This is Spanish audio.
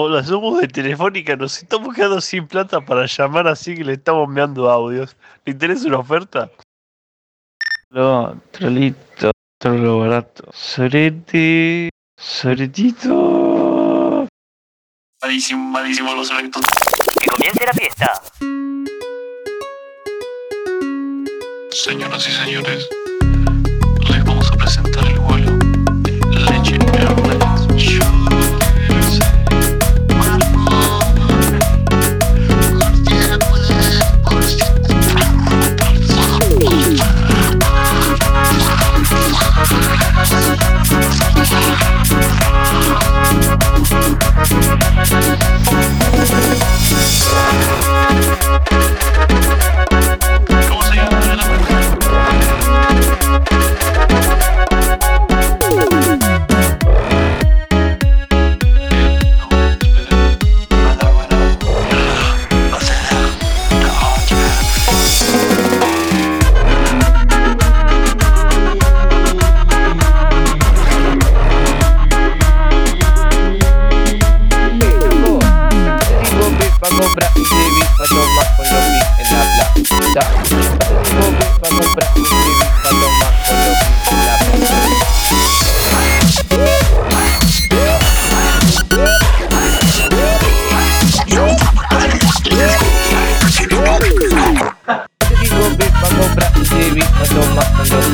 Hola, somos de Telefónica, nos estamos quedando sin plata para llamar así que le estamos meando audios. ¿Le interesa una oferta? No, trolito, trolo barato. Sorete, soretito. Malísimo, malísimo los efectos. Que comience la fiesta. Señoras y señores, les vamos a presentar